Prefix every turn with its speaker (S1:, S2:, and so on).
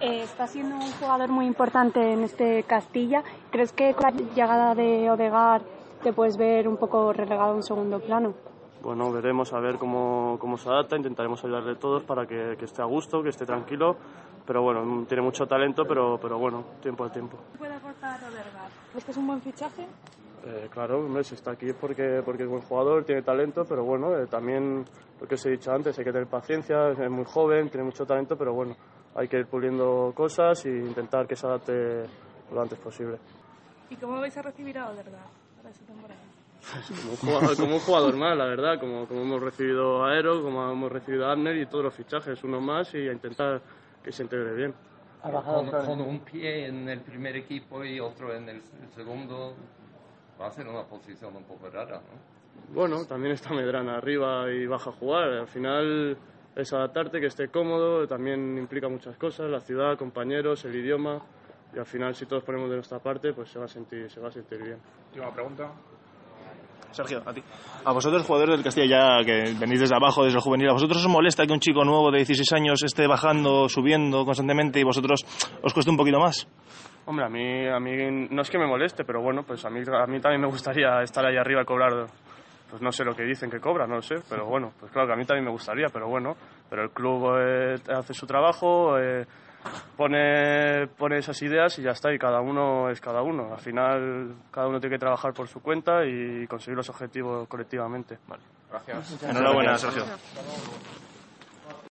S1: Eh, está siendo un jugador muy importante en este Castilla. ¿Crees que con la llegada de Odegar te puedes ver un poco relegado a un segundo plano?
S2: Bueno, veremos a ver cómo, cómo se adapta, intentaremos ayudarle todos para que, que, esté a gusto, que esté tranquilo, pero bueno, tiene mucho talento, pero, pero bueno, tiempo al tiempo.
S1: ¿Qué puede aportar Odegar? ¿Este es un buen fichaje?
S2: Eh, claro, hombre, si está aquí es porque, porque es buen jugador, tiene talento, pero bueno, eh, también lo que os he dicho antes, hay que tener paciencia, es muy joven, tiene mucho talento, pero bueno, hay que ir puliendo cosas e intentar que se adapte lo antes posible.
S1: ¿Y cómo vais a recibir a Odegaard para esta temporada?
S2: como, un jugador, como un jugador más, la verdad, como, como hemos recibido a Aero, como hemos recibido a Abner y todos los fichajes, uno más y a intentar que se integre bien.
S3: Con, con, un pie en el primer equipo y otro en el segundo, va a ser una posición un poco rara, ¿no?
S2: Bueno, también está Medrana arriba y baja a jugar. Al final es adaptarte, que esté cómodo, también implica muchas cosas, la ciudad, compañeros, el idioma. Y al final, si todos ponemos de nuestra parte, pues se va a sentir, se va a sentir bien.
S4: Última pregunta.
S5: Sergio, a ti. A vosotros, jugadores del Castilla, ya que venís desde abajo, desde el juvenil, ¿a vosotros os molesta que un chico nuevo de 16 años esté bajando, subiendo constantemente y vosotros os cueste un poquito más?
S2: Hombre, a mí, a mí no es que me moleste, pero bueno, pues a mí, a mí también me gustaría estar ahí arriba y cobrar, pues no sé lo que dicen que cobra, no lo sé, pero bueno, pues claro que a mí también me gustaría, pero bueno, pero el club eh, hace su trabajo, eh, pone, pone esas ideas y ya está, y cada uno es cada uno. Al final, cada uno tiene que trabajar por su cuenta y conseguir los objetivos colectivamente.
S4: Vale, gracias.
S5: Enhorabuena, Sergio.